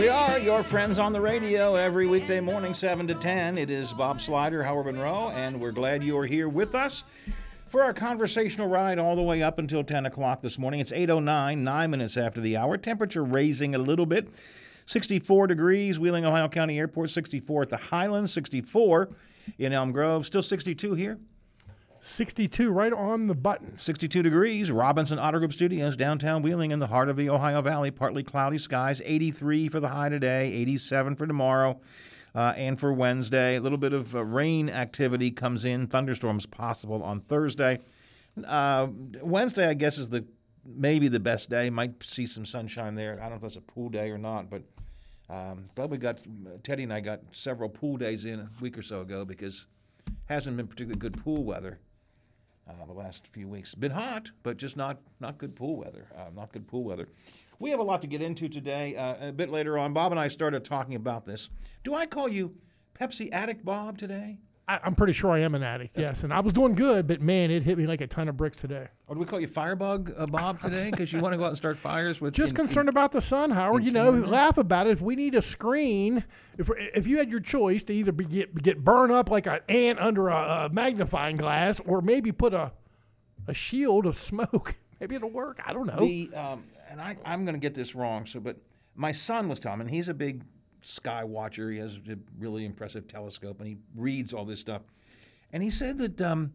We are, your friends on the radio every weekday morning, 7 to 10. It is Bob Slider, Howard Monroe, and we're glad you are here with us for our conversational ride all the way up until 10 o'clock this morning. It's 8.09, nine minutes after the hour. Temperature raising a little bit. 64 degrees, Wheeling, Ohio County Airport, 64 at the Highlands, 64 in Elm Grove, still 62 here. 62 right on the button. 62 degrees, Robinson Auto Group Studios, downtown Wheeling in the heart of the Ohio Valley. Partly cloudy skies, 83 for the high today, 87 for tomorrow. Uh, and for Wednesday, a little bit of uh, rain activity comes in. Thunderstorms possible on Thursday. Uh, Wednesday, I guess, is the maybe the best day. Might see some sunshine there. I don't know if that's a pool day or not, but um, glad we got Teddy and I got several pool days in a week or so ago because hasn't been particularly good pool weather uh, the last few weeks. Been hot, but just not not good pool weather. Uh, not good pool weather. We have a lot to get into today. Uh, a bit later on, Bob and I started talking about this. Do I call you Pepsi addict, Bob, today? I, I'm pretty sure I am an addict, yes. And I was doing good, but man, it hit me like a ton of bricks today. Or do we call you Firebug, uh, Bob, today? Because you want to go out and start fires with Just in- concerned about the sun, Howard. in You know, Canada? laugh about it. If we need a screen, if if you had your choice to either be, get get burned up like an ant under a, a magnifying glass, or maybe put a a shield of smoke, maybe it'll work. I don't know. The um, and I, I'm going to get this wrong. So, but my son was telling me, and he's a big sky watcher. He has a really impressive telescope, and he reads all this stuff. And he said that um,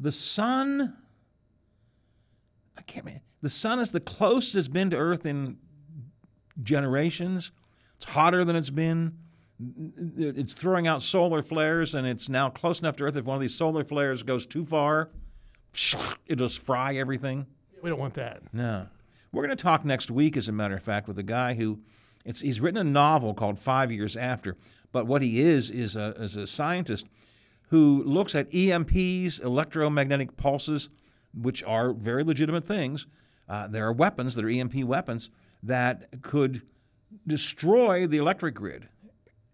the sun, I can't. remember, The sun is the closest it's been to Earth in generations. It's hotter than it's been. It's throwing out solar flares, and it's now close enough to Earth. If one of these solar flares goes too far, it'll just fry everything. we don't want that. No. We're going to talk next week, as a matter of fact, with a guy who it's, he's written a novel called Five Years After. But what he is is a, is a scientist who looks at EMPs, electromagnetic pulses, which are very legitimate things. Uh, there are weapons that are EMP weapons that could destroy the electric grid.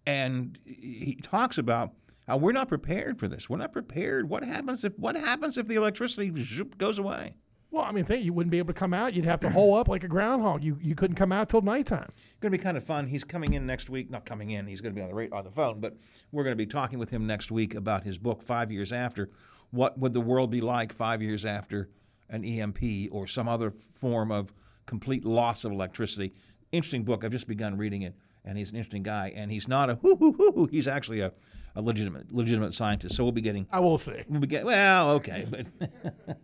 And he talks about how we're not prepared for this. We're not prepared. What happens if what happens if the electricity goes away? Well, I mean, think you wouldn't be able to come out. You'd have to hole up like a groundhog. You you couldn't come out till nighttime. Going to be kind of fun. He's coming in next week. Not coming in. He's going to be on the rate on the phone, but we're going to be talking with him next week about his book, Five Years After. What would the world be like five years after an EMP or some other form of complete loss of electricity? Interesting book. I've just begun reading it, and he's an interesting guy. And he's not a hoo hoo hoo. hoo. He's actually a, a legitimate legitimate scientist. So we'll be getting I will see. We'll be get, well, okay, but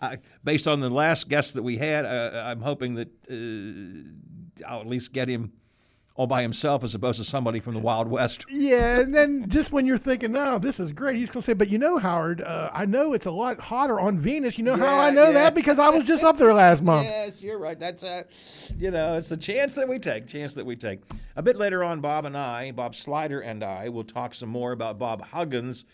I, based on the last guest that we had, uh, I'm hoping that uh, I'll at least get him all by himself as opposed to somebody from the Wild West. Yeah, and then just when you're thinking, no, this is great, he's going to say, but you know, Howard, uh, I know it's a lot hotter on Venus. You know how I know yeah. that? Because I was just up there last month. Yes, you're right. That's a, you know, it's the chance that we take. Chance that we take. A bit later on, Bob and I, Bob Slider and I, will talk some more about Bob Huggins.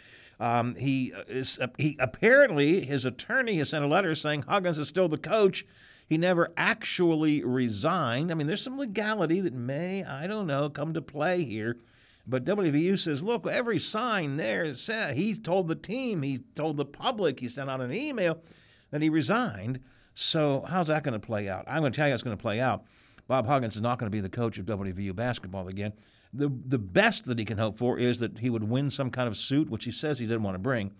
Um, he is he apparently his attorney has sent a letter saying Huggins is still the coach. He never actually resigned. I mean, there's some legality that may, I don't know, come to play here. But WVU says, look, every sign there said he told the team, he told the public, he sent out an email that he resigned. So how's that going to play out? I'm going to tell you how it's going to play out. Bob Huggins is not going to be the coach of WVU basketball again. The the best that he can hope for is that he would win some kind of suit, which he says he didn't want to bring,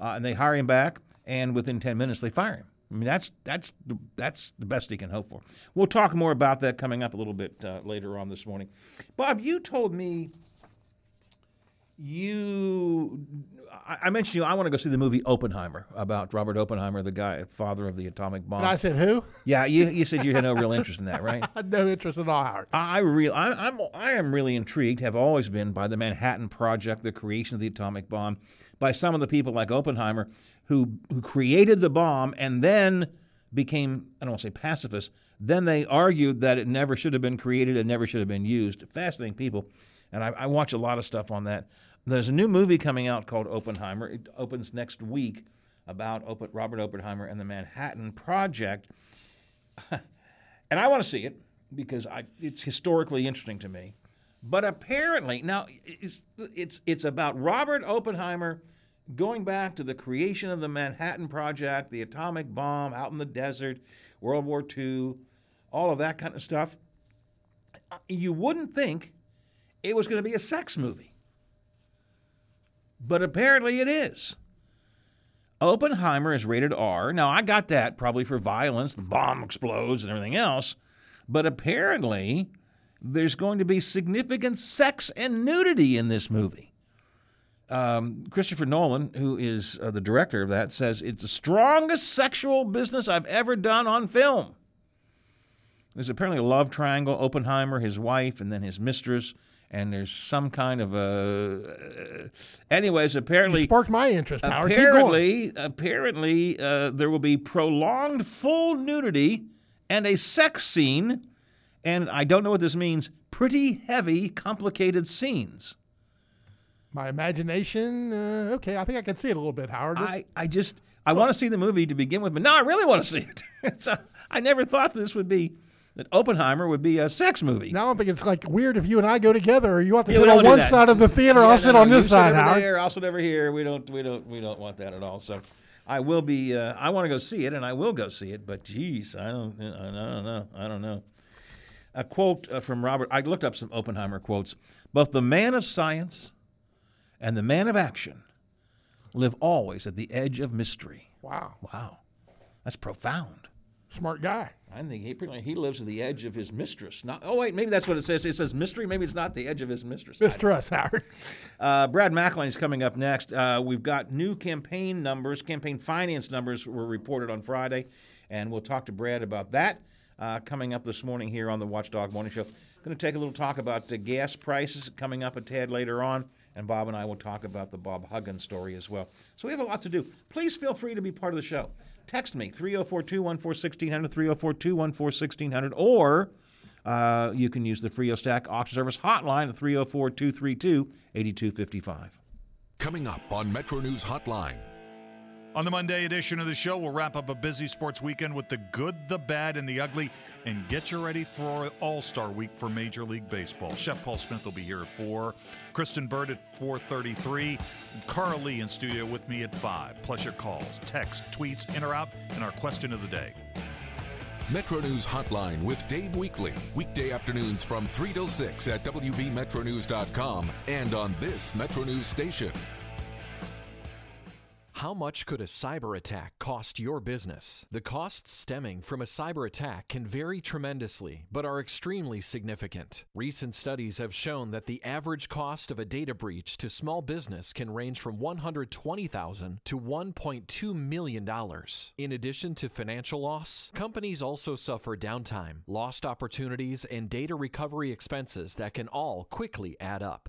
uh, and they hire him back, and within 10 minutes they fire him. I mean, that's that's the, that's the best he can hope for. We'll talk more about that coming up a little bit uh, later on this morning. Bob, you told me you I, I mentioned you. I want to go see the movie Oppenheimer about Robert Oppenheimer, the guy father of the atomic bomb. And I said, who? yeah, you, you said you had no real interest in that, right? I had no interest at all, Howard. I real I, I'm I am really intrigued, have always been by the Manhattan Project, the creation of the atomic bomb, by some of the people like Oppenheimer who who created the bomb and then became I don't want to say pacifists. Then they argued that it never should have been created and never should have been used. Fascinating people, and I, I watch a lot of stuff on that. There's a new movie coming out called Oppenheimer. It opens next week about Robert Oppenheimer and the Manhattan Project and I want to see it because I, it's historically interesting to me. But apparently, now it's, it's it's about Robert Oppenheimer going back to the creation of the Manhattan Project, the atomic bomb out in the desert, World War II, all of that kind of stuff. Uh, you wouldn't think it was going to be a sex movie. But apparently it is. Oppenheimer is rated R. Now, I got that probably for violence, the bomb explodes and everything else. But apparently, there's going to be significant sex and nudity in this movie. Um, Christopher Nolan, who is uh, the director of that, says it's the strongest sexual business I've ever done on film. There's apparently a love triangle Oppenheimer, his wife, and then his mistress. And there's some kind of a. Uh, anyways, apparently. You sparked my interest, Howard. Apparently, apparently uh, there will be prolonged full nudity and a sex scene, and I don't know what this means. Pretty heavy, complicated scenes. My imagination. Uh, okay, I think I can see it a little bit, Howard. Just- I, I just I want to see the movie to begin with, but no, I really want to see it. a, I never thought this would be that Oppenheimer would be a sex movie. now I think it's like weird if you and I go together. or You have to Yeah, sit on one side of the theater. Yeah, I'll no, sit no, on this sit side, over Howard. There, I'll sit over here. We don't we don't we don't want that at all. So I will be uh, I want to go see it and I will go see it, but geez, I don't I don't know. I don't know. A quote uh, from Robert I looked up some Oppenheimer quotes. Both the man of science and the man of action live always at the edge of mystery. Wow, Wow. That's profound. smart guy. I think he pretty- he lives at the edge of his mistress. Not, oh wait, maybe that's what it says. It says mystery. Maybe it's not the edge of his mistress. I Mistrust, Howard. uh, Brad McElhinny's coming up next. Uh, we've got new campaign numbers, campaign finance numbers were reported on Friday, and we'll talk to Brad about that uh, coming up this morning here on the Watchdog Morning Show. Going to take a little talk about uh, gas prices coming up a tad later on, and Bob and I will talk about the Bob Huggins story as well. So we have a lot to do. Please feel free to be part of the show. Text me 304 214 1600, 304 214 1600, or uh, you can use the Frio Stack Auction Service hotline at 304 232 8255. Coming up on Metro News Hotline. On the Monday edition of the show, we'll wrap up a busy sports weekend with the good, the bad, and the ugly, and get you ready for All Star Week for Major League Baseball. Chef Paul Smith will be here at four, Kristen Bird at 4:33, Carl Lee in studio with me at five. Plus your calls, texts, tweets, in or out, and our question of the day. Metro News Hotline with Dave Weekley. Weekday afternoons from 3 till 6 at WVMetroNews.com and on this Metro News station. How much could a cyber attack cost your business? The costs stemming from a cyber attack can vary tremendously, but are extremely significant. Recent studies have shown that the average cost of a data breach to small business can range from 120,000 to $1.2 million. In addition to financial loss, companies also suffer downtime, lost opportunities, and data recovery expenses that can all quickly add up.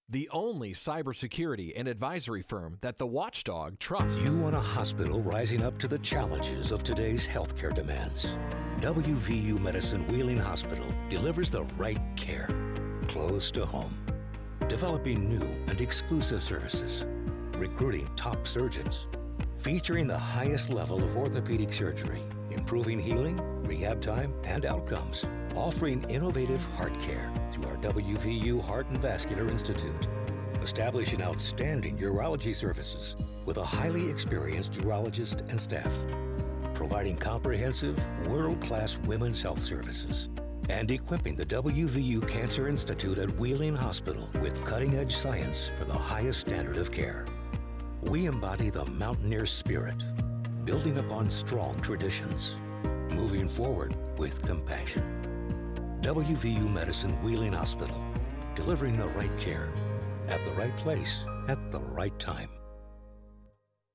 the only cybersecurity and advisory firm that the watchdog trusts. You want a hospital rising up to the challenges of today's healthcare demands. WVU Medicine Wheeling Hospital delivers the right care close to home. Developing new and exclusive services, recruiting top surgeons, featuring the highest level of orthopedic surgery, improving healing, rehab time, and outcomes, offering innovative heart care through our WVU Heart and Vascular Institute establishing outstanding urology services with a highly experienced urologist and staff, providing comprehensive, world class women's health services, and equipping the WVU Cancer Institute at Wheeling Hospital with cutting edge science for the highest standard of care. We embody the mountaineer spirit, building upon strong traditions, moving forward with compassion. WVU Medicine Wheeling Hospital, delivering the right care at the right place at the right time.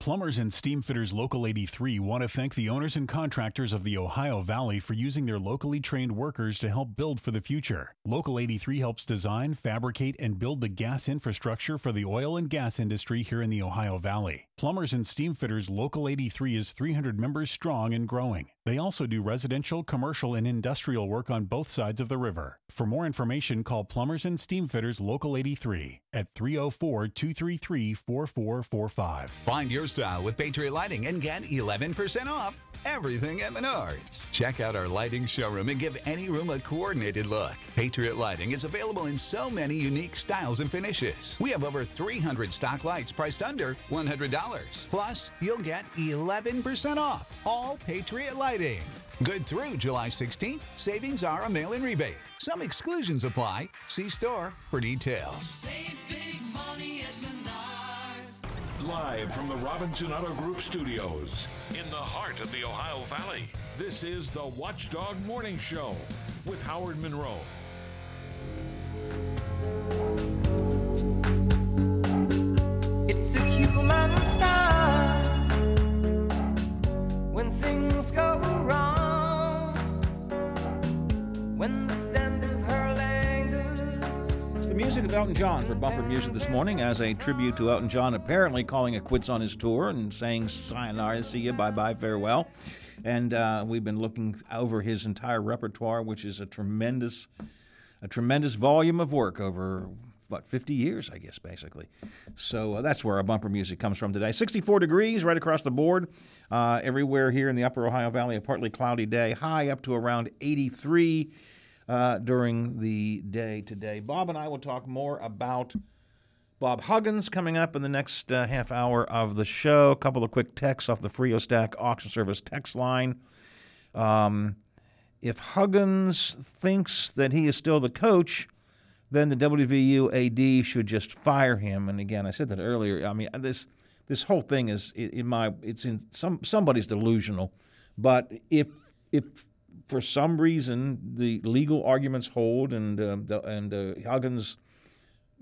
Plumbers and Steam Fitters Local 83 want to thank the owners and contractors of the Ohio Valley for using their locally trained workers to help build for the future. Local 83 helps design, fabricate, and build the gas infrastructure for the oil and gas industry here in the Ohio Valley. Plumbers and Steam Fitters Local 83 is 300 members strong and growing. They also do residential, commercial, and industrial work on both sides of the river. For more information, call Plumbers and Steamfitters Local 83 at 304 233 4445. Find your style with Patriot Lighting and get 11% off everything at Menards. Check out our lighting showroom and give any room a coordinated look. Patriot Lighting is available in so many unique styles and finishes. We have over 300 stock lights priced under $100. Plus, you'll get 11% off all Patriot Lighting. Good through July 16th. Savings are a mail in rebate. Some exclusions apply. See store for details. Live from the Robinson Auto Group studios in the heart of the Ohio Valley, this is the Watchdog Morning Show with Howard Monroe. It's a human sign when things go wrong. When the sound of her It's the music of Elton John for bumper music this morning as a tribute to Elton John apparently calling it quits on his tour and saying sayonara, see you, bye bye, farewell. And uh, we've been looking over his entire repertoire, which is a tremendous, a tremendous volume of work over what 50 years, I guess, basically. So uh, that's where our bumper music comes from today. 64 degrees right across the board, uh, everywhere here in the Upper Ohio Valley. A partly cloudy day, high up to around 83 uh, during the day today. Bob and I will talk more about Bob Huggins coming up in the next uh, half hour of the show. A couple of quick texts off the Frio Stack Auction Service text line. Um, if Huggins thinks that he is still the coach, then the WVU AD should just fire him. And again, I said that earlier. I mean, this this whole thing is in my it's in some somebody's delusional. But if if for some reason the legal arguments hold and uh, the, and uh, Huggins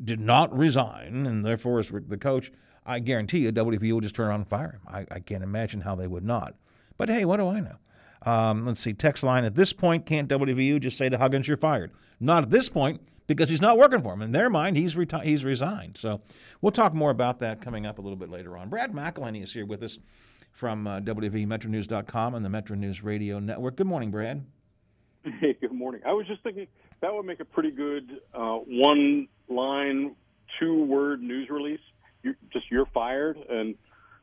did not resign and therefore is the coach, I guarantee you WVU will just turn around and fire him. I, I can't imagine how they would not. But hey, what do I know? Um, let's see, text line at this point, can't WVU just say to Huggins, you're fired? Not at this point, because he's not working for them. In their mind, he's, reti- he's resigned. So we'll talk more about that coming up a little bit later on. Brad McElhinny is here with us from uh, WVMetroNews.com and the Metro News Radio Network. Good morning, Brad. Hey, good morning. I was just thinking that would make a pretty good uh, one line, two word news release. You, just you're fired and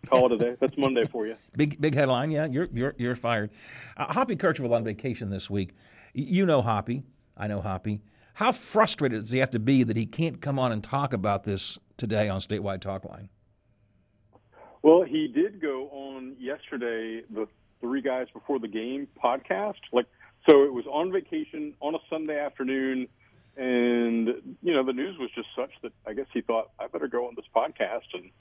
call it a day. That's Monday for you. Big big headline, yeah. You're you're you're fired. Uh, Hoppy Kercheval on vacation this week. You know Hoppy. I know Hoppy. How frustrated does he have to be that he can't come on and talk about this today on Statewide Talk Line? Well, he did go on yesterday, the Three Guys Before the Game podcast. Like, so it was on vacation on a Sunday afternoon, and you know the news was just such that I guess he thought I better go on this podcast and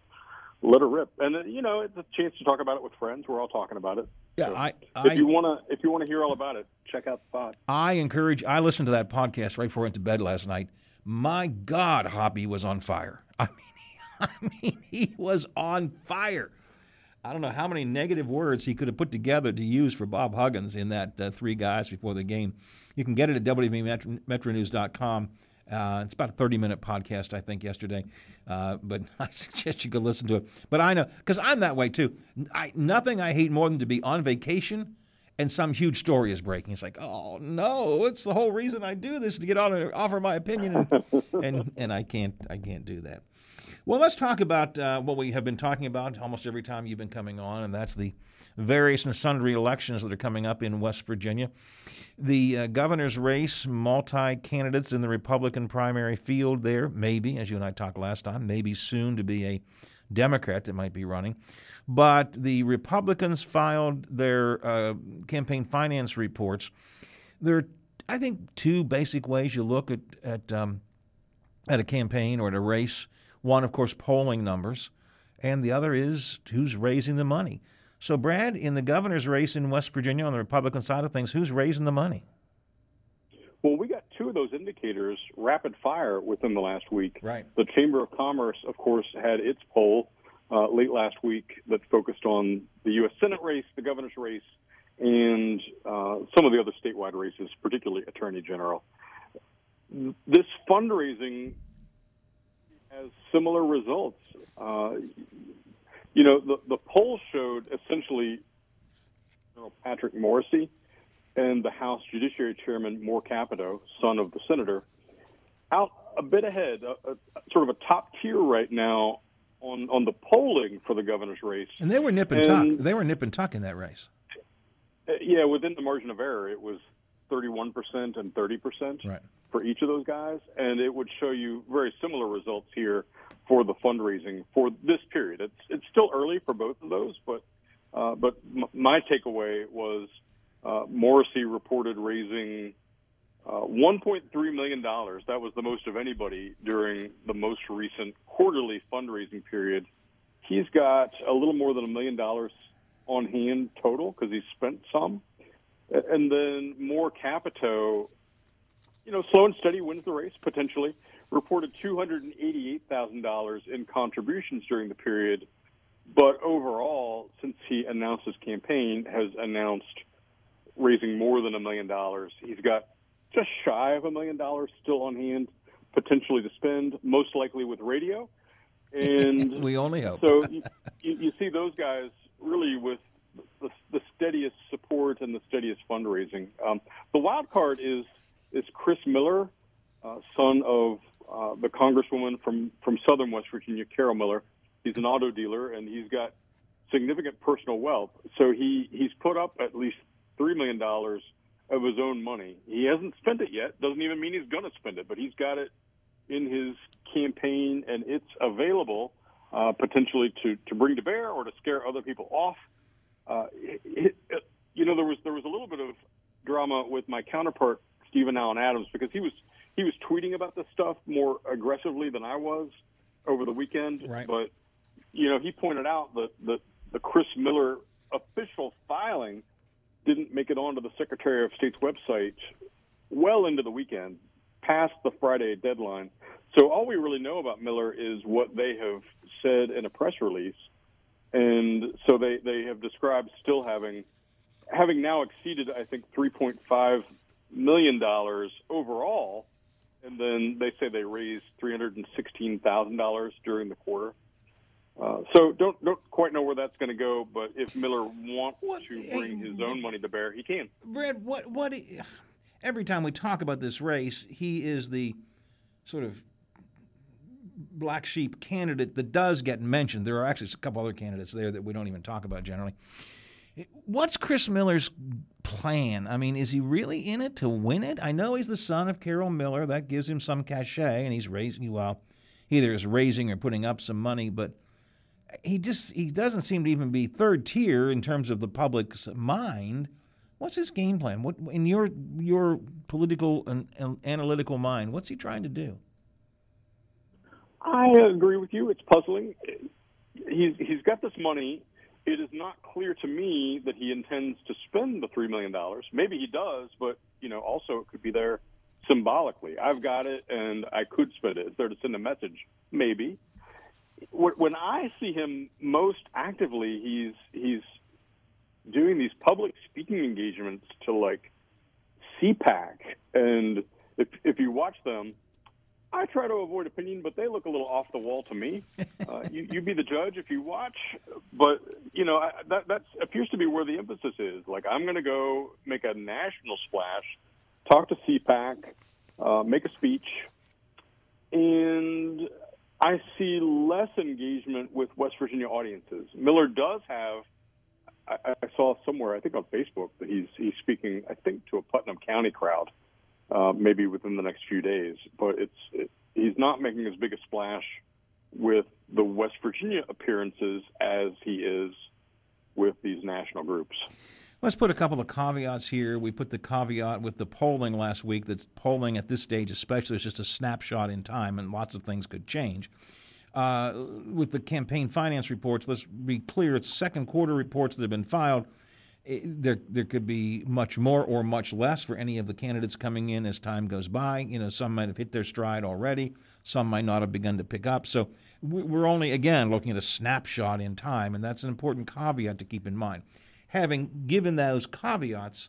let her rip. And uh, you know, it's a chance to talk about it with friends. We're all talking about it. Yeah, So I if you wanna if you wanna hear all about it, check out the pod. I encourage. I listened to that podcast right before I went to bed last night. My God, Hoppy was on fire. I mean, I mean, he was on fire. I don't know how many negative words he could have put together to use for Bob Huggins in that uh, three guys before the game. You can get it at WVMetronews.com. Uh, it's about a 30 minute podcast, I think, yesterday. Uh, but I suggest you go listen to it. But I know, because I'm that way too. I, nothing I hate more than to be on vacation and some huge story is breaking. It's like, oh no, it's the whole reason I do this to get on and offer my opinion, and and, and I can't I can't do that. Well, let's talk about uh, what we have been talking about almost every time you've been coming on, and that's the various and sundry elections that are coming up in West Virginia. The uh, governor's race, multi candidates in the Republican primary field there, maybe, as you and I talked last time, maybe soon to be a Democrat that might be running. But the Republicans filed their uh, campaign finance reports. There are, I think, two basic ways you look at, at, um, at a campaign or at a race. One, of course, polling numbers, and the other is who's raising the money. So, Brad, in the governor's race in West Virginia on the Republican side of things, who's raising the money? Well, we got two of those indicators rapid fire within the last week. Right. The Chamber of Commerce, of course, had its poll uh, late last week that focused on the U.S. Senate race, the governor's race, and uh, some of the other statewide races, particularly Attorney General. This fundraising has similar results. Uh, you know, the, the poll showed essentially General Patrick Morrisey and the House Judiciary Chairman Moore Capito, son of the senator, out a bit ahead, a, a, sort of a top tier right now on on the polling for the governor's race. And they were nip and, tuck. They were nip and tuck in that race. Uh, yeah, within the margin of error, it was 31% and 30% right. for each of those guys, and it would show you very similar results here for the fundraising for this period. It's it's still early for both of those, but uh, but m- my takeaway was uh, Morrisey reported raising uh, $1.3 million. That was the most of anybody during the most recent quarterly fundraising period. He's got a little more than a million dollars on hand total because he spent some. And then Moore Capito, you know, slow and steady wins the race potentially. Reported $288,000 in contributions during the period. But overall, since he announced his campaign, has announced raising more than a million dollars. He's got just shy of a million dollars still on hand, potentially to spend, most likely with radio. And we only hope. so you, you see those guys really with the, the steadiest support and the steadiest fundraising. Um, the wild card is is Chris Miller, uh, son of uh, the congresswoman from from Southern West Virginia, Carol Miller. He's an auto dealer and he's got significant personal wealth. So he he's put up at least three million dollars of his own money. He hasn't spent it yet. Doesn't even mean he's going to spend it, but he's got it in his campaign, and it's available uh, potentially to to bring to bear or to scare other people off. Uh, it, it, you know, there was there was a little bit of drama with my counterpart Steven Allen Adams because he was he was tweeting about this stuff more aggressively than I was over the weekend. Right. But you know, he pointed out that the the Chris Miller official filing didn't make it onto the Secretary of State's website well into the weekend, past the Friday deadline. So all we really know about Miller is what they have said in a press release, and so they they have described still having having now exceeded I think 3.5 million dollars overall, and then they say they raised 316 thousand dollars during the quarter. Uh, so don't don't quite know where that's going to go, but if Miller wants to bring his own money to bear, he can. Brad, what what? Every time we talk about this race, he is the sort of black sheep candidate that does get mentioned. There are actually a couple other candidates there that we don't even talk about generally. What's Chris Miller's plan? I mean, is he really in it to win it? I know he's the son of Carol Miller. That gives him some cachet, and he's raising, well, either is raising or putting up some money, but he just he doesn't seem to even be third tier in terms of the public's mind. What's his game plan? What in your your political and, and analytical mind? What's he trying to do? I agree with you. It's puzzling. He's he's got this money. It is not clear to me that he intends to spend the three million dollars. Maybe he does, but you know, also it could be there symbolically. I've got it, and I could spend it. It's there to send a message. Maybe. When I see him most actively, he's he's doing these public speaking engagements to like CPAC, and if if you watch them, I try to avoid opinion, but they look a little off the wall to me. Uh, you, you be the judge if you watch, but you know I, that that appears to be where the emphasis is. Like I'm going to go make a national splash, talk to CPAC, uh, make a speech, and I see less engagement with West Virginia audiences. Miller does have. I, I saw somewhere, I think on Facebook, that he's he's speaking. I think to a Putnam County crowd uh, maybe within the next few days. But it's it, he's not making as big a splash with the West Virginia appearances as he is with these national groups. Let's put a couple of caveats here. We put the caveat with the polling last week that polling at this stage, especially, is just a snapshot in time, and lots of things could change. Uh, with the campaign finance reports, let's be clear: it's second quarter reports that have been filed Eh, there there could be much more or much less for any of the candidates coming in as time goes by. You know, some might have hit their stride already, some might not have begun to pick up. So we're only again looking at a snapshot in time, and that's an important caveat to keep in mind. Having given those caveats,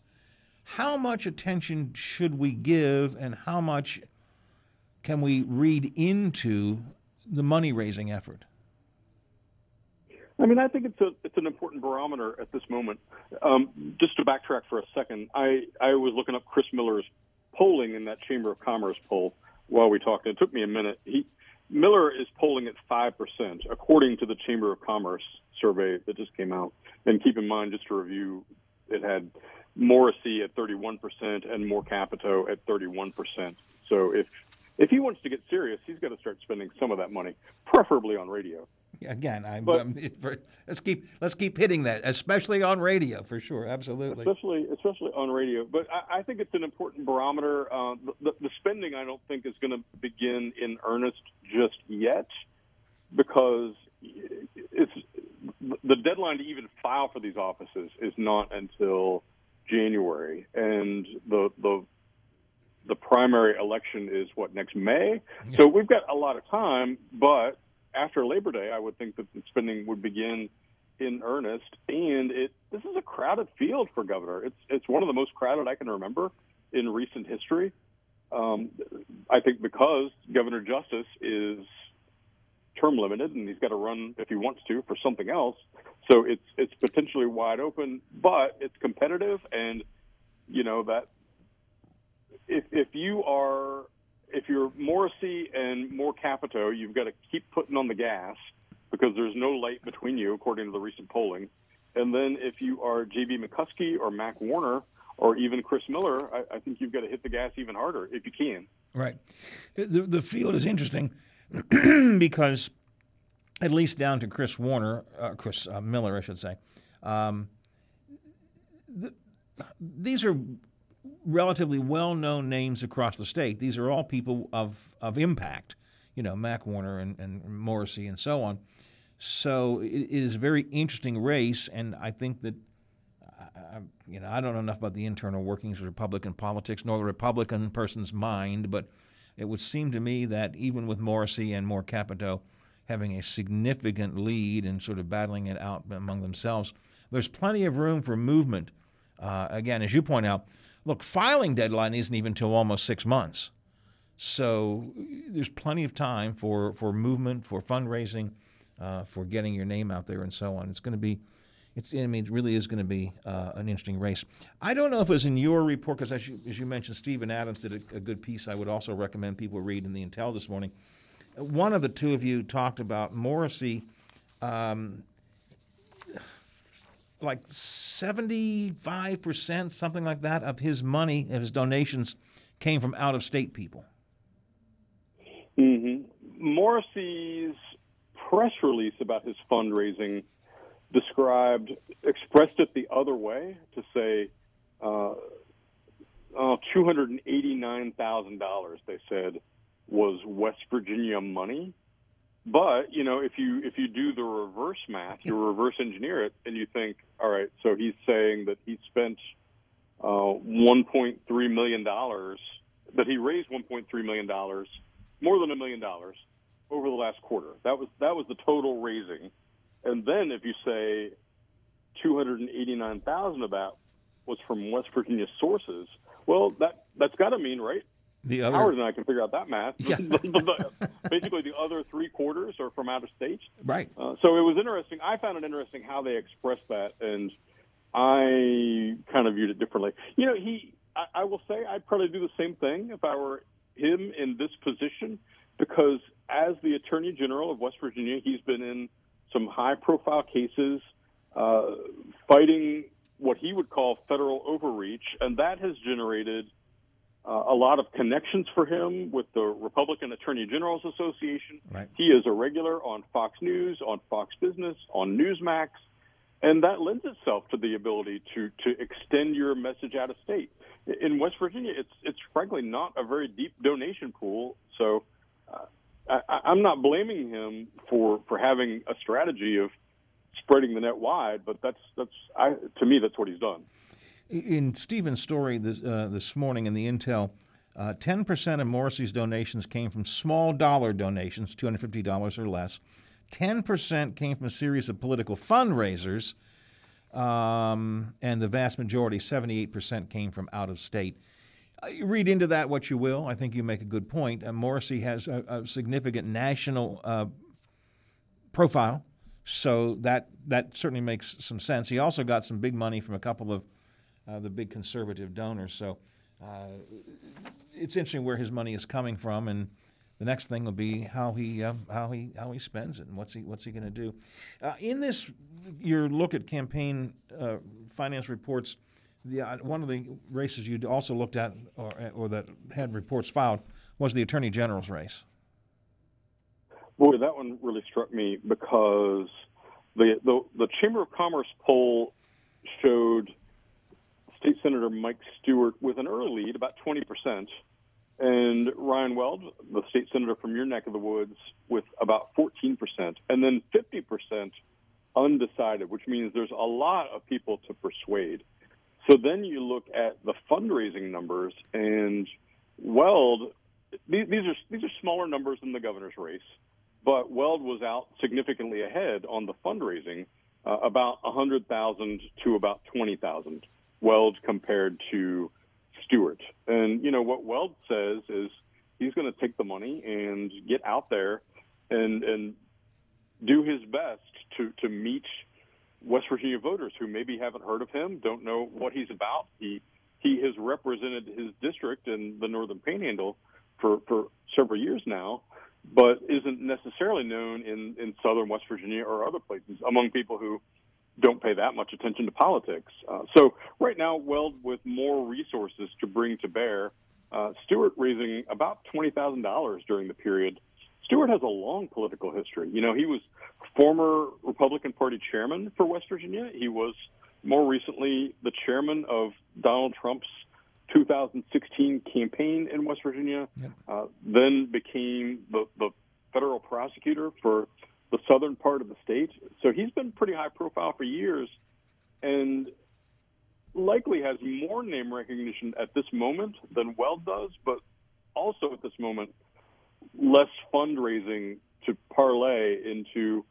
how much attention should we give, and how much can we read into the money raising effort? I mean, I think it's a it's an important barometer at this moment. Um, just to backtrack for a second, I I was looking up Chris Miller's polling in that Chamber of Commerce poll while we talked. It took me a minute. He Miller is polling at five percent, according to the Chamber of Commerce survey that just came out. And keep in mind, just to review, it had Morrisey at 31% and Moore Capito at 31%. So if if he wants to get serious, he's got to start spending some of that money, preferably on radio. Again, I'm, But- it- for- let's keep let's keep hitting that, especially on radio for sure. Absolutely. especially especially on radio. But I, I think it's an important barometer. Uh, the, the, the spending, I don't think, is going to begin in earnest just yet, because it's the deadline to even file for these offices is not until January, and the the the primary election is what next May. So we've got a lot of time, but after Labor Day, I would think that the spending would begin in earnest. And it this is a crowded field for governor. It's it's one of the most crowded I can remember in recent history. Um, I think because Governor Justice is term limited and he's got to run if he wants to for something else. So it's it's potentially wide open, but it's competitive, and you know that if if you are if you're Morrisey and Moore Capito, you've got to keep putting on the gas because there's no light between you, according to the recent polling. And then if you are J.B. McCuskey or Mac Warner or even Chris Miller, I, I think you've got to hit the gas even harder if you can. Right. The, the field is interesting because, at least down to Chris Warner, uh, Chris uh, Miller, I should say, um, the, these are relatively well known names across the state. These are all people of, of impact, you know, Mac Warner and, and Morrisey and so on. So it, it is a very interesting race, and I think that I, you know, I don't know enough about the internal workings of Republican politics nor the Republican person's mind, but it would seem to me that even with Morrisey and Moore Capito having a significant lead and sort of battling it out among themselves, there's plenty of room for movement. Uh, again, as you point out, look, filing deadline isn't even till almost six months. So there's plenty of time for, for movement, for fundraising, uh, for getting your name out there, and so on. It's going to be it's, I mean, it really is going to be uh, an interesting race. I don't know if it was in your report, because as you, as you mentioned, Steven Adams did a, a good piece. I would also recommend people read in the Intel this morning. One of the two of you talked about Morrissey, um, like 75%, something like that, of his money, of his donations, came from out of state people. hmm Morrisey's press release about his fundraising described, expressed it the other way to say uh, uh, $289,000, they said, was West Virginia money. But you know, if you if you do the reverse math, you reverse engineer it, and you think, all right, so he's saying that he spent uh, 1.3 million dollars, that he raised 1.3 million dollars, more than a million dollars, over the last quarter. That was that was the total raising, and then if you say 289,000 of that was from West Virginia sources, well, that that's got to mean right. The other, Howard and I can figure out that math. Yeah. Basically, the other three quarters are from out of state. right. Uh, so it was interesting. I found it interesting how they expressed that, and I kind of viewed it differently. You know, he. I, I will say I'd probably do the same thing if I were him in this position, because as the Attorney General of West Virginia, he's been in some high-profile cases, uh, fighting what he would call federal overreach, and that has generated uh, a lot of connections for him with the Republican Attorney Generals Association. Right. He is a regular on Fox News, on Fox Business, on Newsmax, and that lends itself to the ability to to extend your message out of state. In West Virginia, it's it's frankly not a very deep donation pool, so uh, I, I'm not blaming him for for having a strategy of spreading the net wide, but that's that's I, to me that's what he's done. In Steven's story this, uh, this morning in the Intel, uh, 10% of Morrisey's donations came from small dollar donations, $250 or less. 10% came from a series of political fundraisers, um, and the vast majority, 78%, came from out of state. Uh, you read into that what you will. I think you make a good point. Uh, Morrisey has a, a significant national uh, profile. so that that certainly makes some sense. He also got some big money from a couple of uh, the big conservative donors. So uh, it's interesting where his money is coming from, and the next thing will be how he uh, how he how he spends it and what's he what's he going to do. Uh, in this, your look at campaign uh, finance reports. The, uh, one of the races you also looked at, or, or that had reports filed, was the attorney general's race. Boy, that one really struck me because the the, the Chamber of Commerce poll showed State Senator Mike Stuart with an early lead, about 20 percent, and Ryan Weld, the state senator from your neck of the woods, with about 14 percent, and then 50 percent undecided, which means there's a lot of people to persuade. So then you look at the fundraising numbers, and Weld. These, these are these are smaller numbers than the governor's race, but Weld was out significantly ahead on the fundraising, uh, about 100,000 to about 20,000. Weld compared to Stuart, and you know what Weld says is he's going to take the money and get out there and and do his best to to meet West Virginia voters who maybe haven't heard of him, don't know what he's about. He he has represented his district in the Northern Panhandle for for several years now, but isn't necessarily known in in Southern West Virginia or other places among people who don't pay that much attention to politics. Uh, so right now, Weld with more resources to bring to bear. Uh, Stuart raising about twenty thousand dollars during the period. Stuart has a long political history. You know, he was former Republican Party chairman for West Virginia. He was more recently the chairman of Donald Trump's 2016 campaign in West Virginia. Yep. Uh, then became the, the federal prosecutor for the southern part of the state. So he's been pretty high profile for years, and likely has more name recognition at this moment than Weld does, but also at this moment less fundraising to parlay into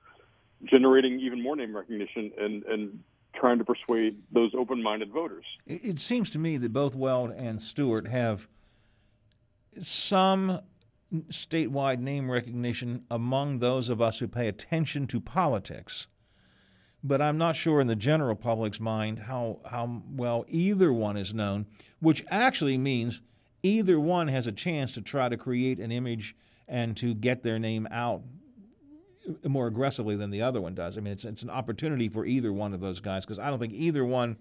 generating even more name recognition and, and trying to persuade those open-minded voters. It, it seems to me that both Weld and Stuart have some statewide name recognition among those of us who pay attention to politics. But I'm not sure in the general public's mind how, how well either one is known, which actually means either one has a chance to try to create an image and to get their name out more aggressively than the other one does. I mean, it's, it's an opportunity for either one of those guys because I don't think either one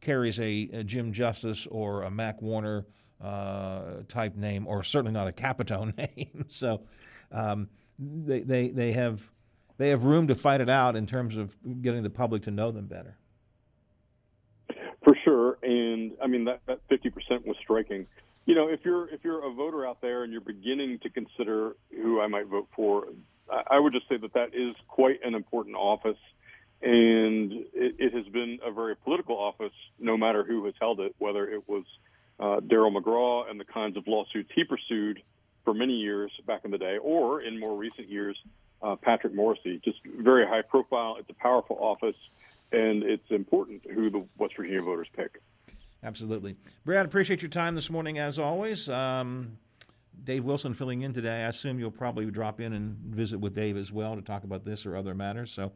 carries a, a Jim Justice or a Mac Warner uh, type name, or certainly not a Capitone name. so um, they, they, they, have, they have room to fight it out in terms of getting the public to know them better. For sure, and I mean that that fifty percent was striking. You know, if you're if you're a voter out there and you're beginning to consider who I might vote for, I would just say that that is quite an important office, and it, it has been a very political office, no matter who has held it, whether it was uh, Darrell McGraw and the kinds of lawsuits he pursued for many years back in the day, or in more recent years, uh, Patrick Morrisey. Just very high profile. It's a powerful office, and it's important who the West Virginia voters pick. Absolutely. Brad, appreciate your time this morning as always. Um, Dave Wilson filling in today. I assume you'll probably drop in and visit with Dave as well to talk about this or other matters. So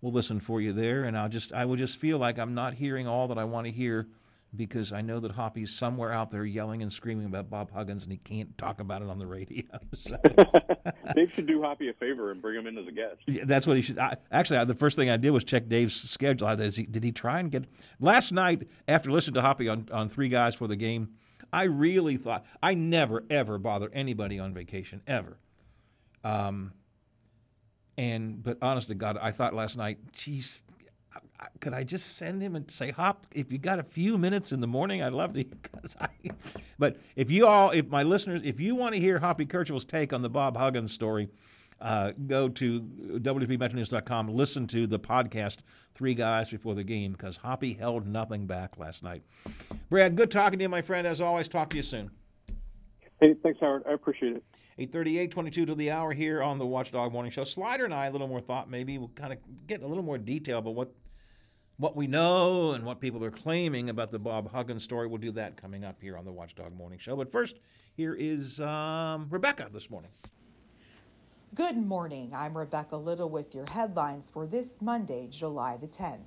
we'll listen for you there. And I'll just, I will just feel like I'm not hearing all that I want to hear because I know that Hoppy's somewhere out there yelling and screaming about Bob Huggins, and he can't talk about it on the radio. So. Dave should do Hoppy a favor and bring him in as a guest. Yeah, that's what he should. I, actually, I, the first thing I did was check Dave's schedule. I, he, did he try and get last night after listening to Hoppy on on Three Guys for the Game? I really thought I never ever bother anybody on vacation ever. Um, and but honest to God, I thought last night, geez, could I just send him and say, Hop, if you got a few minutes in the morning, I'd love to. Cause I, but if you all, if my listeners, if you want to hear Hoppy Kercheval's take on the Bob Huggins story, uh, go to WVMetroNews.com, listen to the podcast, Three Guys Before the Game, because Hoppy held nothing back last night. Brad, good talking to you, my friend. As always, talk to you soon. Hey, thanks, Howard. I appreciate it. 838, 22 to the hour here on the Watchdog Morning Show. Slider and I, a little more thought, maybe we'll kind of get a little more detail about what what we know and what people are claiming about the Bob Huggins story. We'll do that coming up here on the Watchdog Morning Show. But first, here is um, Rebecca this morning. Good morning. I'm Rebecca Little with your headlines for this Monday, July the 10th.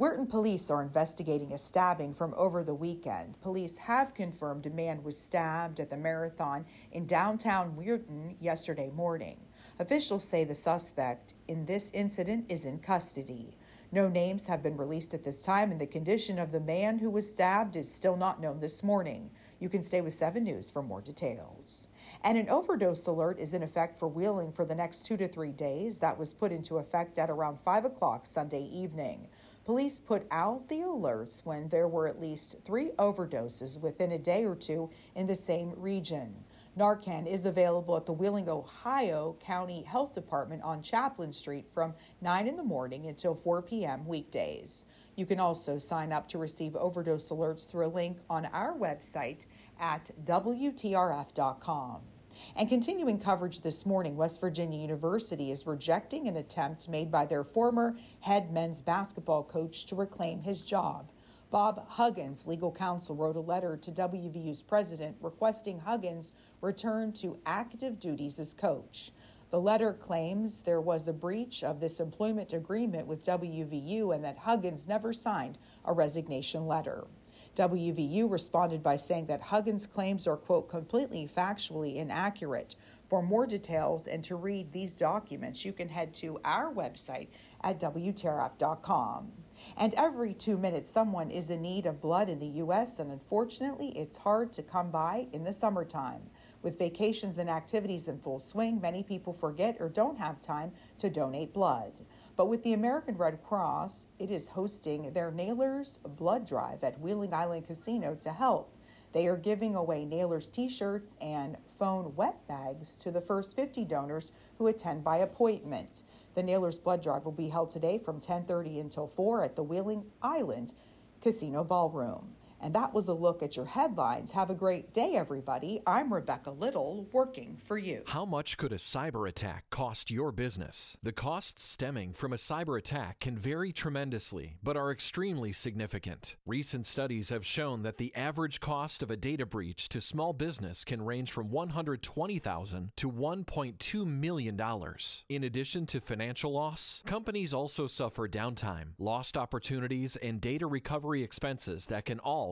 Weirton police are investigating a stabbing from over the weekend. Police have confirmed a man was stabbed at the marathon in downtown Weirton yesterday morning. Officials say the suspect in this incident is in custody. No names have been released at this time, and the condition of the man who was stabbed is still not known this morning. You can stay with 7 News for more details. And an overdose alert is in effect for Wheeling for the next two to three days. That was put into effect at around 5 o'clock Sunday evening. Police put out the alerts when there were at least three overdoses within a day or two in the same region. Narcan is available at the Wheeling, Ohio County Health Department on Chapline Street from 9 in the morning until 4 p.m. weekdays. You can also sign up to receive overdose alerts through a link on our website at WTRF.com. And continuing coverage this morning, West Virginia University is rejecting an attempt made by their former head men's basketball coach to reclaim his job. Bob Huggins, legal counsel, wrote a letter to WVU's president requesting Huggins return to active duties as coach. The letter claims there was a breach of this employment agreement with WVU and that Huggins never signed a resignation letter. WVU responded by saying that Huggins' claims are, quote, completely factually inaccurate. For more details and to read these documents, you can head to our website at WTRF.com. And every two minutes, someone is in need of blood in the U.S., and unfortunately, it's hard to come by in the summertime. With vacations and activities in full swing, many people forget or don't have time to donate blood. But with the American Red Cross, it is hosting their Nailers Blood Drive at Wheeling Island Casino to help. They are giving away Nailers t shirts and phone wet bags to the first 50 donors who attend by appointment. The Nailers Blood Drive will be held today from 10:30 until 4 at the Wheeling Island Casino Ballroom. And that was a look at your headlines. Have a great day, everybody. I'm Rebecca Little, working for you. How much could a cyber attack cost your business? The costs stemming from a cyber attack can vary tremendously, but are extremely significant. Recent studies have shown that the average cost of a data breach to small business can range from $120,000 to $1.2 million. In addition to financial loss, companies also suffer downtime, lost opportunities, and data recovery expenses that can all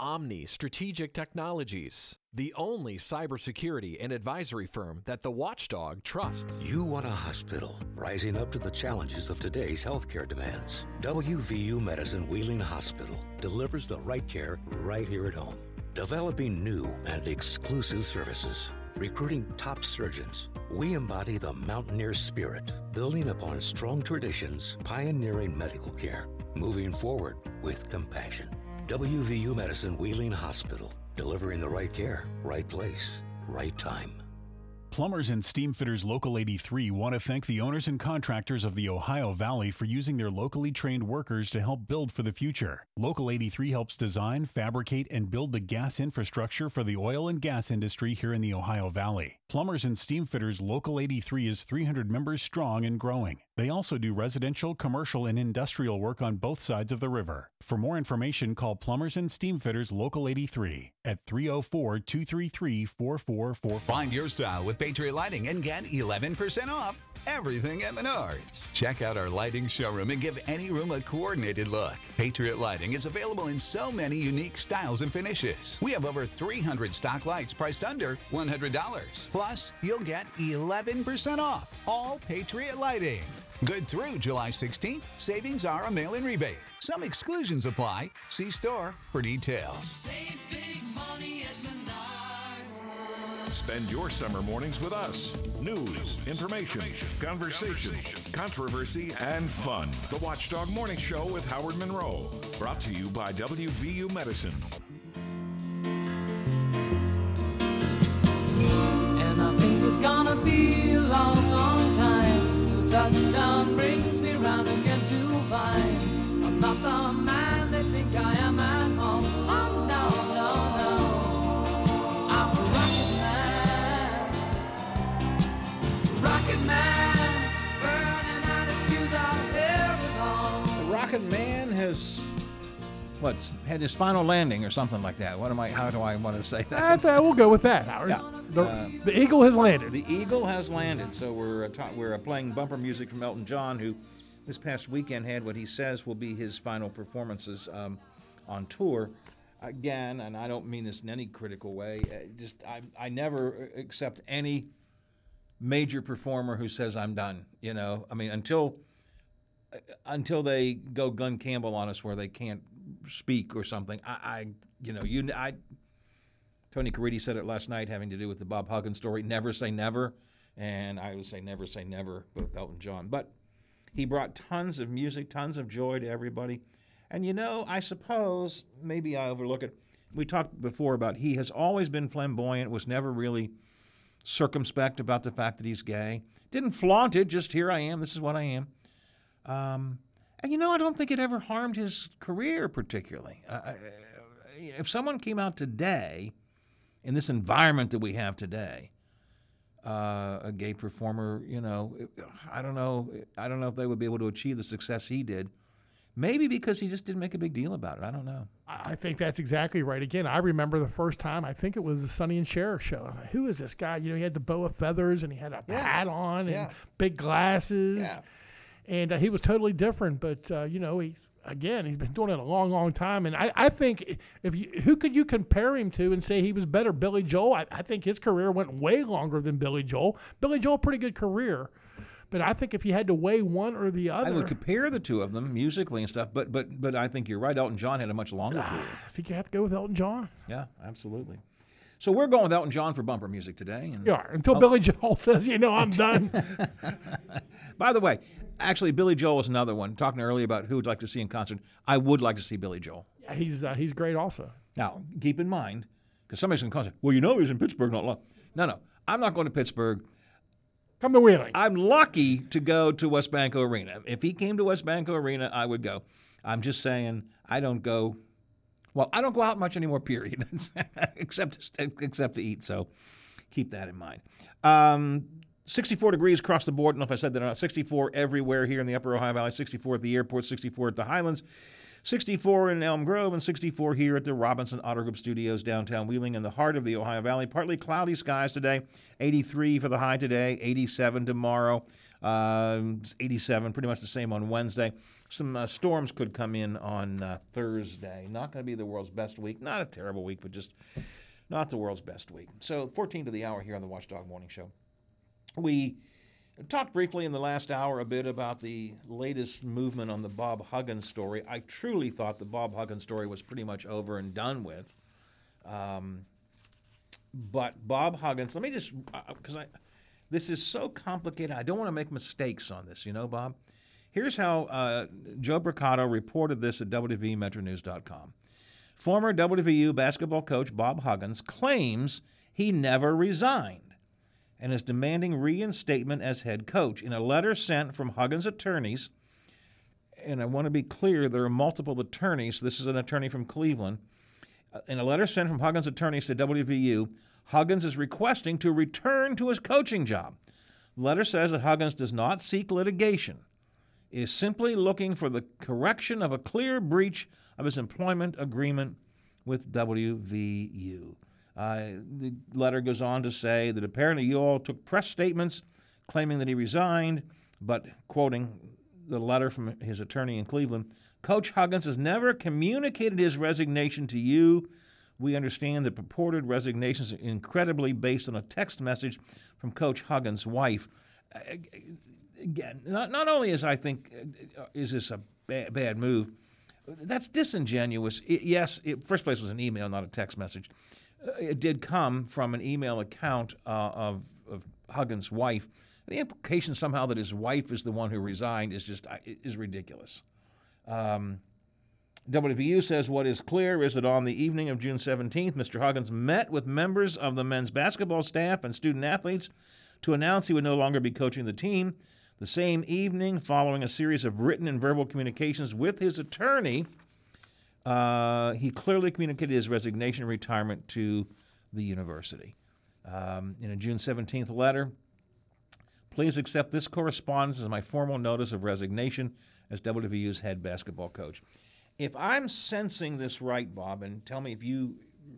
Omni Strategic Technologies, the only cybersecurity and advisory firm that the watchdog trusts. You want a hospital rising up to the challenges of today's healthcare demands. WVU Medicine Wheeling Hospital delivers the right care right here at home, developing new and exclusive services. Recruiting top surgeons, we embody the mountaineer spirit, building upon strong traditions, pioneering medical care, moving forward with compassion. WVU Medicine Wheeling Hospital, delivering the right care, right place, right time. Plumbers and Steamfitters Local 83 want to thank the owners and contractors of the Ohio Valley for using their locally trained workers to help build for the future. Local 83 helps design, fabricate, and build the gas infrastructure for the oil and gas industry here in the Ohio Valley. Plumbers and Steamfitters Local 83 is 300 members strong and growing. They also do residential, commercial, and industrial work on both sides of the river. For more information, call Plumbers and Steam Fitters Local 83 at 304 233 4444. Find your style with Patriot Lighting and get 11% off everything at Menards. Check out our lighting showroom and give any room a coordinated look. Patriot Lighting is available in so many unique styles and finishes. We have over 300 stock lights priced under $100. Plus, you'll get 11% off all Patriot Lighting. Good through July 16th, savings are a mail in rebate. Some exclusions apply. See store for details. Spend your summer mornings with us. News, information, conversation, controversy, and fun. The Watchdog Morning Show with Howard Monroe. Brought to you by WVU Medicine. And I think it's gonna be touchdown brings me round again to find I'm not the man. What had his final landing or something like that. What am I? How do I want to say that? That's uh, we'll go with that, Howard. Yeah. The, Uh, the eagle has landed. The Eagle has landed. So we're uh, ta- we're uh, playing bumper music from Elton John, who this past weekend had what he says will be his final performances um, on tour. Again, and I don't mean this in any critical way. uh, Just I I never accept any major performer who says I'm done. You know, I mean until until they go Glen Campbell on us where they can't speak or something. I, I you know you I Tony Caridi said it last night, having to do with the Bob Huggins story. Never say never, and I would say never say never with Elton John. But he brought tons of music, tons of joy to everybody. And you know, I suppose maybe I overlook it. We talked before about he has always been flamboyant, was never really circumspect about the fact that he's gay. Didn't flaunt it, just here I am, this is what I am. Um, and you know, I don't think it ever harmed his career particularly. Uh, if someone came out today in this environment that we have today, uh, a gay performer, you know, I don't know, I don't know if they would be able to achieve the success he did. Maybe because he just didn't make a big deal about it. I don't know. I think that's exactly right. Again, I remember the first time. I think it was the Sonny and Cher show. Like, Who is this guy? You know, he had the bow of feathers and he had a hat on and Yeah. big glasses, Yeah. And uh, he was totally different. But uh, you know, he again, he's been doing it a long, long time. And I, I think if you, who could you compare him to and say he was better? Billy Joel. I, I think his career went way longer than Billy Joel. Billy Joel, pretty good career. But I think if you had to weigh one or the other, I would compare the two of them musically and stuff, but but but I think you're right. Elton John had a much longer career. I think you have to go with Elton John. Yeah, absolutely. So we're going with Elton John for bumper music today. And You are until Oh. Billy Joel says, "You know, I'm done." By the way, actually, Billy Joel is another one. Talking earlier about who would like to see in concert, I would like to see Billy Joel. he's uh, he's great also. Now, keep in mind, because somebody's going to concert. Well, you know, he's in Pittsburgh not long. No, no, I'm not going to Pittsburgh. Come to Wheeling. I'm lucky to go to WesBanco Arena. If he came to WesBanco Arena, I would go. I'm just saying, I don't go. Well, I don't go out much anymore. Period, except except to eat. So, keep that in mind. Um, 64 degrees across the board. I don't know if I said that or not. 64 everywhere here in the Upper Ohio Valley. 64 at the airport. 64 at the Highlands. 64 in Elm Grove and 64 here at the Robinson Auto Group Studios downtown Wheeling in the heart of the Ohio Valley. Partly cloudy skies today. 83 for the high today. 87 tomorrow. Um, 87, pretty much the same on Wednesday. Some uh, storms could come in on uh, Thursday. Not going to be the world's best week. Not a terrible week, but just not the world's best week. So 14 to the hour here on the Watchdog Morning Show. We talked briefly in the last hour a bit about the latest movement on the Bob Huggins story. I truly thought the Bob Huggins story was pretty much over and done with. Um, but Bob Huggins, let me just, because I, this is so complicated. I don't want to make mistakes on this, you know, Bob. Here's how uh, Joe Bricado reported this at WVMetroNews.com. Former WVU basketball coach Bob Huggins claims he never resigned and is demanding reinstatement as head coach. In a letter sent from Huggins' attorneys, and I want to be clear, there are multiple attorneys. This is an attorney from Cleveland. Uh, In a letter sent from Huggins' attorneys to WVU, Huggins is requesting to return to his coaching job. The letter says that Huggins does not seek litigation, is simply looking for the correction of a clear breach of his employment agreement with WVU. Uh, the letter goes on to say that apparently you all took press statements claiming that he resigned, but quoting the letter from his attorney in Cleveland, Coach Huggins has never communicated his resignation to you. We understand that purported resignation is incredibly based on a text message from Coach Huggins' wife. Again, not, not only is I think is this a bad, bad move, that's disingenuous. It, yes, it, first place was an email, not a text message. It did come from an email account uh, of, of Huggins' wife. The implication somehow that his wife is the one who resigned is just is ridiculous. Um, WVU says what is clear is that on the evening of June 17th, Mr. Huggins met with members of the men's basketball staff and student athletes to announce he would no longer be coaching the team. The same evening, following a series of written and verbal communications with his attorney, uh, he clearly communicated his resignation and retirement to the university. Um, in a June 17th letter, please accept this correspondence as my formal notice of resignation as WVU's head basketball coach. If I'm sensing this right, Bob, and tell me if you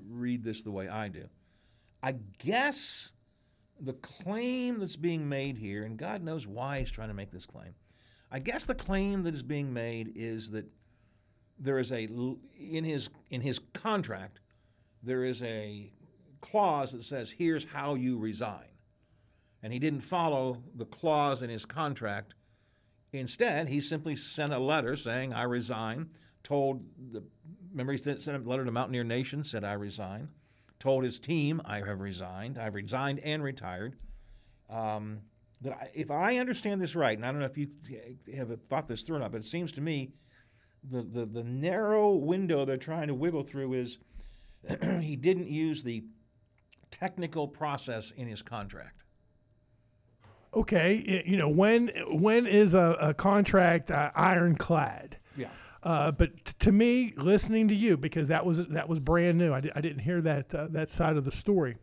read this the way I do, I guess the claim that's being made here, and God knows why he's trying to make this claim. I guess the claim that is being made is that there is a in his in his contract there is a clause that says here's how you resign. And he didn't follow the clause in his contract. Instead, he simply sent a letter saying I resign, told the remember he sent a letter to Mountaineer Nation said I resign, told his team I have resigned, I've resigned and retired. Um, but if I understand this right, and I don't know if you have thought this through or not, but it seems to me the, the, the narrow window they're trying to wiggle through is he didn't use the technical process in his contract. Okay, you know when when is a, a contract uh, ironclad? Yeah. Uh, but t- to me, listening to you because that was that was brand new. I, I didn't hear that uh, that side of the story.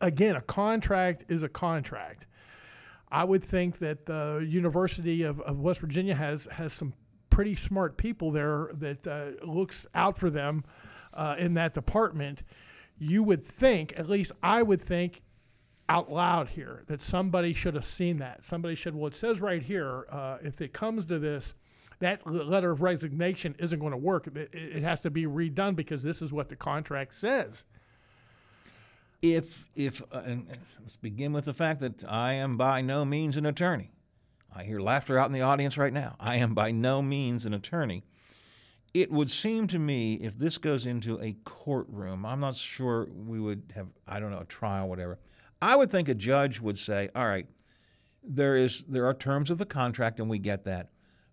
Again, a contract is a contract. I would think that the University of, of West Virginia has has some pretty smart people there that uh, looks out for them uh, in that department. You would think, at least I would think, out loud here that somebody should have seen that. Somebody should. Well, it says right here, uh, if it comes to this, that letter of resignation isn't going to work. It, it has to be redone because this is what the contract says. If if uh, let's begin with the fact that I am by no means an attorney. I hear laughter out in the audience right now. I am by no means an attorney. It would seem to me if this goes into a courtroom, I'm not sure we would have, I don't know, a trial, whatever. I would think a judge would say, all right, there is there are terms of the contract and we get that.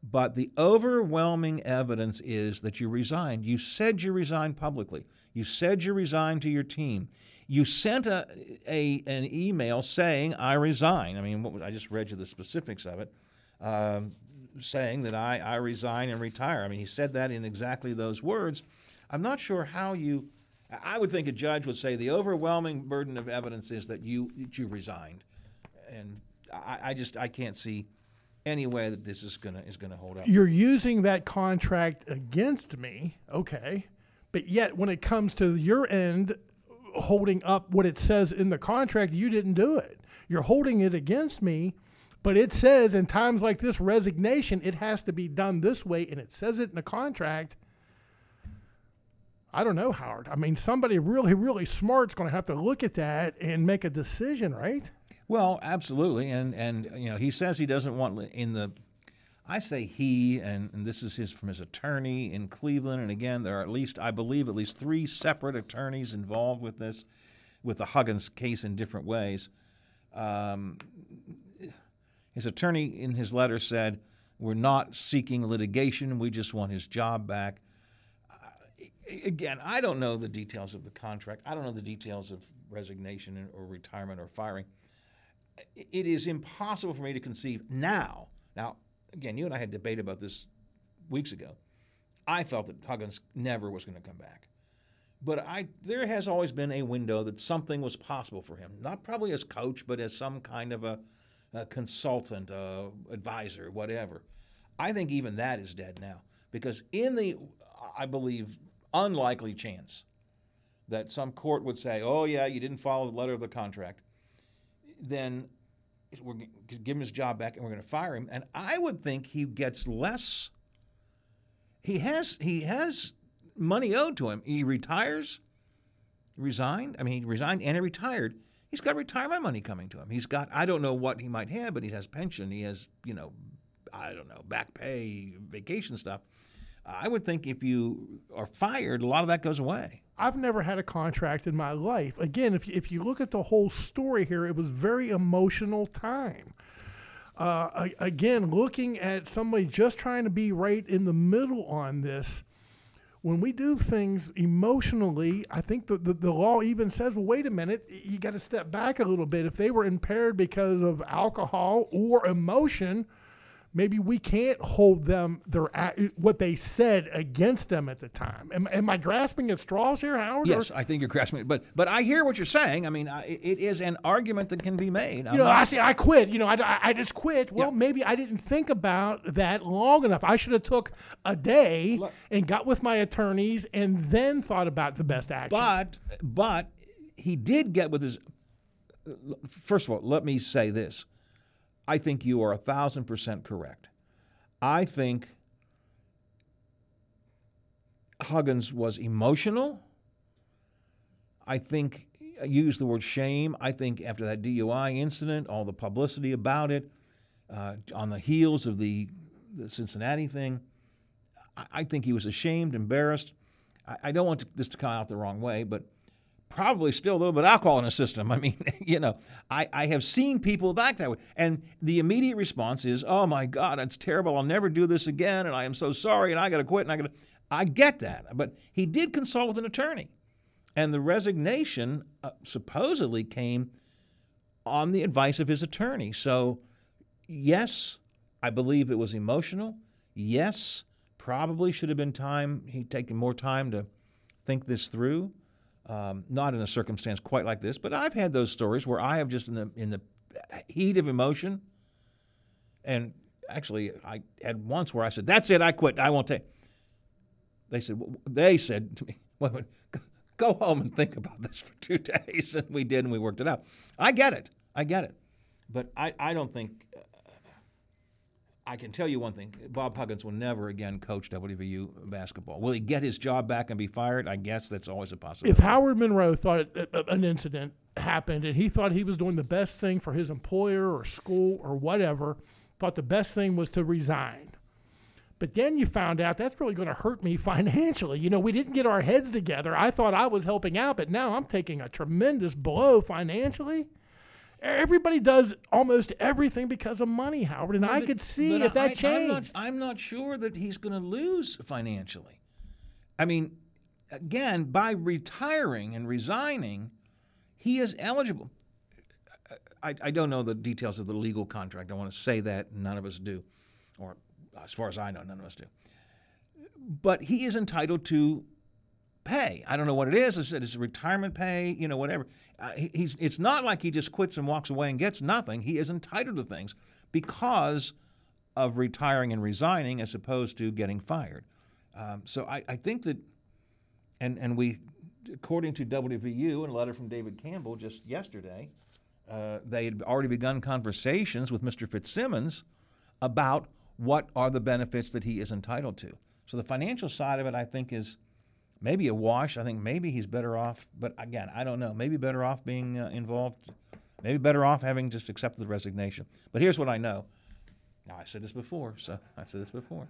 But the overwhelming evidence is that you resigned. You said you resigned publicly. You said you resigned to your team. You sent a, a an email saying I resign. I mean, what, I just read you the specifics of it, um, saying that I, I resign and retire. I mean, he said that in exactly those words. I'm not sure how you. I would think a judge would say the overwhelming burden of evidence is that you that you resigned, and I, I just I can't see any way that this is gonna is gonna hold up. You're using that contract against me, okay? But yet, when it comes to your end, holding up what it says in the contract, you didn't do it. You're holding it against me, but it says in times like this, resignation, it has to be done this way, and it says it in the contract. I don't know, Howard. I mean, somebody really, really smart is going to have to look at that and make a decision, right? Well, absolutely, and and you know he says he doesn't want in the. I say he, and, and this is his from his attorney in Cleveland, and again there are at least I believe at least three separate attorneys involved with this, with the Huggins case in different ways. Um, his attorney in his letter said, "We're not seeking litigation. We just want his job back." again, I don't know the details of the contract. I don't know the details of resignation or retirement or firing it is impossible for me to conceive now. Now, again, you and I had debate about this weeks ago. I felt that Huggins never was going to come back. But I, there has always been a window that something was possible for him. Not probably as coach, but as some kind of a, a consultant, a advisor, whatever. I think even that is dead now because in the, I believe, unlikely chance that some court would say, "Oh yeah, you didn't follow the letter of the contract," then we're give him his job back and we're going to fire him. And I would think he gets less. He has he has money owed to him. He retires, resigned. I mean, he resigned and he retired. He's got retirement money coming to him. He's got I don't know what he might have, but he has pension. He has you know, I don't know back pay, vacation stuff. I would think if you are fired, a lot of that goes away. I've never had a contract in my life. Again, if you, if you look at the whole story here, it was very emotional time. Uh, again, looking at somebody just trying to be right in the middle on this, when we do things emotionally, I think the, the, the law even says, well, wait a minute, you got to step back a little bit. If they were impaired because of alcohol or emotion, maybe we can't hold them their what they said against them at the time. Am, am I grasping at straws here, Howard? Yes, Or- I think you're grasping but but I hear what you're saying. I mean, I, it is an argument that can be made. you know, I say I quit. You know, I, I- I just quit. Well, maybe I didn't think about that long enough. I should have took a day and got with my attorneys and then thought about the best action. But but he did get with his. First of all, let me say this: I think you are a thousand percent correct. I think Huggins was emotional. I think I used the word shame. I think after that DUI incident, all the publicity about it, uh, on the heels of the, the Cincinnati thing, I, I think he was ashamed, embarrassed. I, I don't want this to come out the wrong way, but probably still a little bit of alcohol in the system. I mean, you know, I, I have seen people act that way. And the immediate response is, oh my God, that's terrible. I'll never do this again. And I am so sorry. And I got to quit. And I got to. I get that. But he did consult with an attorney. And the resignation uh, supposedly came on the advice of his attorney. So, yes, I believe it was emotional. Yes, probably should have been time, he'd taken more time to think this through. Um, not in a circumstance quite like this, but I've had those stories where I have just in the in the heat of emotion, and actually I had once where I said, "That's it, I quit. I won't take." They said, "They said to me, go home and think about this for two days," and we did, and we worked it out. I get it, I get it, but I I don't think. Uh, I can tell you one thing: Bob Huggins will never again coach WVU basketball. Will he get his job back and be fired? I guess that's always a possibility. if Howard Monroe thought a- an incident happened and he thought he was doing the best thing for his employer or school or whatever, thought the best thing was to resign. But then you found out that's really going to hurt me financially. You know, we didn't get our heads together. I thought I was helping out, but now I'm taking a tremendous blow financially. Everybody does almost everything because of money, Howard, and I But- could see if that I, I'm changed. not, I'm not sure that he's going to lose financially. I mean, again, by retiring and resigning, he is eligible. I, I don't know the details of the legal contract. I want to say that none of us do, or as far as I know, none of us do. But he is entitled to pay. I don't know what it is. I said it's retirement pay, you know, whatever. Uh, he's it's not like he just quits and walks away and gets nothing. He is entitled to things because of retiring and resigning as opposed to getting fired. Um, so I, I think that, and and we, according to WVU and a letter from David Campbell just yesterday, uh, they had already begun conversations with Mr. Fitzsimmons about what are the benefits that he is entitled to. So the financial side of it, I think, is maybe a wash. I think maybe he's better off, but again, I don't know. Maybe better off being uh, involved. Maybe better off having just accepted the resignation. But here's what I know. Now I said this before, so I said this before.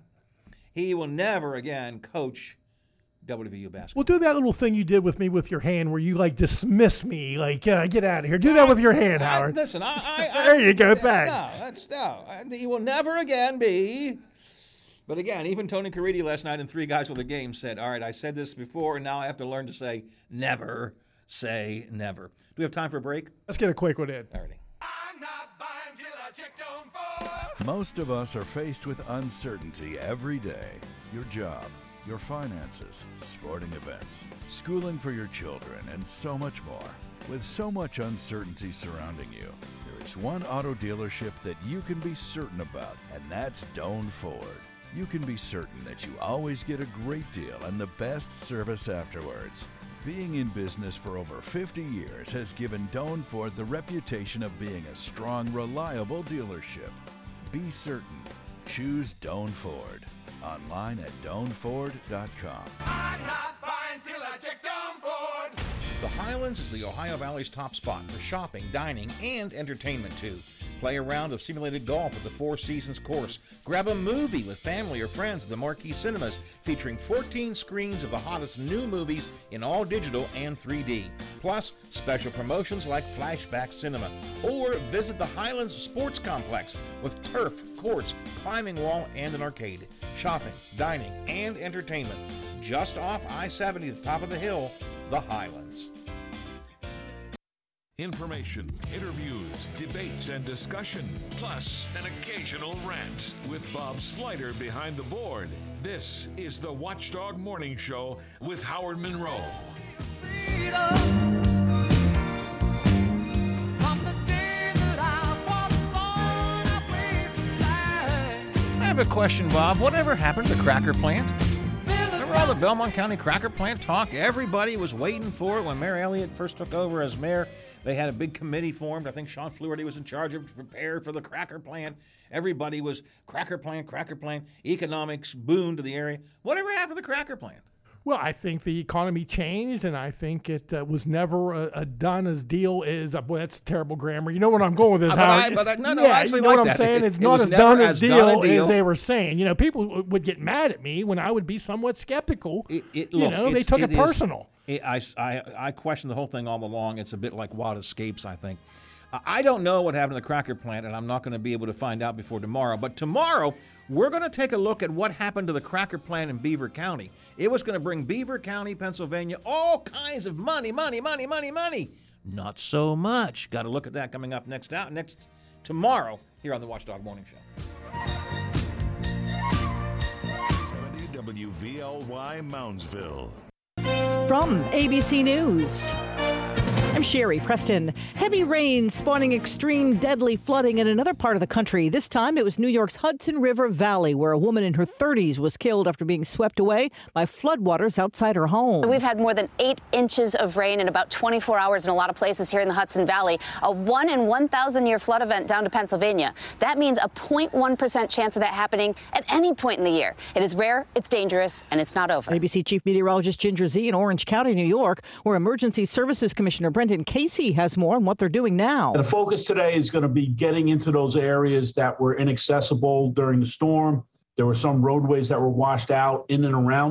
He will never again coach WVU basketball. Well, do that little thing you did with me with your hand, where you like dismiss me, like uh, get out of here. Do that with your hand, I- Howard. listen, I, I, I There you go, No, thanks. that's no. He will never again be. But again, even Tony Caridi last night in Three Guys with a Game said, "All right, I said this before, and now I have to learn to say never say never." Do we have time for a break? Let's get a quick one in. Alrighty. Most of us are faced with uncertainty every day. Your job, your finances, sporting events, schooling for your children, and so much more. With so much uncertainty surrounding you, there is one auto dealership that you can be certain about, and that's Doan Ford. You can be certain that you always get a great deal and the best service afterwards. Being in business for over 50 years has given Doan Ford the reputation of being a strong, reliable dealership. Be certain. Choose Doan Ford. Online at doanford.com. The Highlands is the Ohio Valley's top spot for shopping, dining, and entertainment too. Play a round of simulated golf at the Four Seasons course. Grab a movie with family or friends at the Marquee Cinemas, featuring 14 screens of the hottest new movies in all digital and 3D. Plus, special promotions like Flashback Cinema. Or visit the Highlands Sports Complex with turf, courts, climbing wall, and an arcade. Shopping, dining, and entertainment. Just off I 70, the top of the hill, the Highlands. Information, interviews, debates, and discussion, plus an occasional rant. With Bob Slider behind the board, this is the Watchdog Morning Show with Howard Monroe. I have a question, Bob. Whatever happened to the cracker plant? All the Belmont County cracker plant talk? Everybody was waiting for it when Mayor Elliott first took over as mayor. They had a big committee formed. I think Shawn Fluharty was in charge of prepare for the cracker plant. Everybody was cracker plant, cracker plant, economics boon to the area. Whatever happened to the cracker plant? Well, I think the economy changed, and I think it uh, was never a, a done as deal as. Uh, boy, that's terrible grammar. You know what I'm going with this? Uh, but Howard? I- but I- no, no, I actually you know like what I'm saying. It's it not as done as as deal, a deal. as they were saying. You know, people w- would get mad at me when I would be somewhat skeptical. It, you look, know, they took it personal. it- I, I, I question the whole thing all along. It's a bit like Wild Escapes, I think. I- I don't know what happened to the cracker plant, and I'm not going to be able to find out before tomorrow. But tomorrow, we're going to take a look at what happened to the cracker plant in Beaver County. It was going to bring Beaver County, Pennsylvania, all kinds of money, money, money, money, money. Not so much. Got to look at that coming up next out next tomorrow here on the Watchdog Morning Show. 70 WVLY Moundsville. From ABC News. I'm Sherry Preston. Heavy rain spawning extreme deadly flooding in another part of the country. This time it was New York's Hudson River Valley, where a woman in her 30s was killed after being swept away by floodwaters outside her home. We've had more than eight inches of rain in about 24 hours in a lot of places here in the Hudson Valley. A one in 1,000 year flood event down to Pennsylvania. That means a 0.1% chance of that happening at any point in the year. It is rare, it's dangerous, and it's not over. ABC Chief Meteorologist Ginger Zee in Orange County, New York, where Emergency Services Commissioner Brendan Casey has more on what they're doing now. The focus today is going to be getting into those areas that were inaccessible during the storm. There were some roadways that were washed out in and around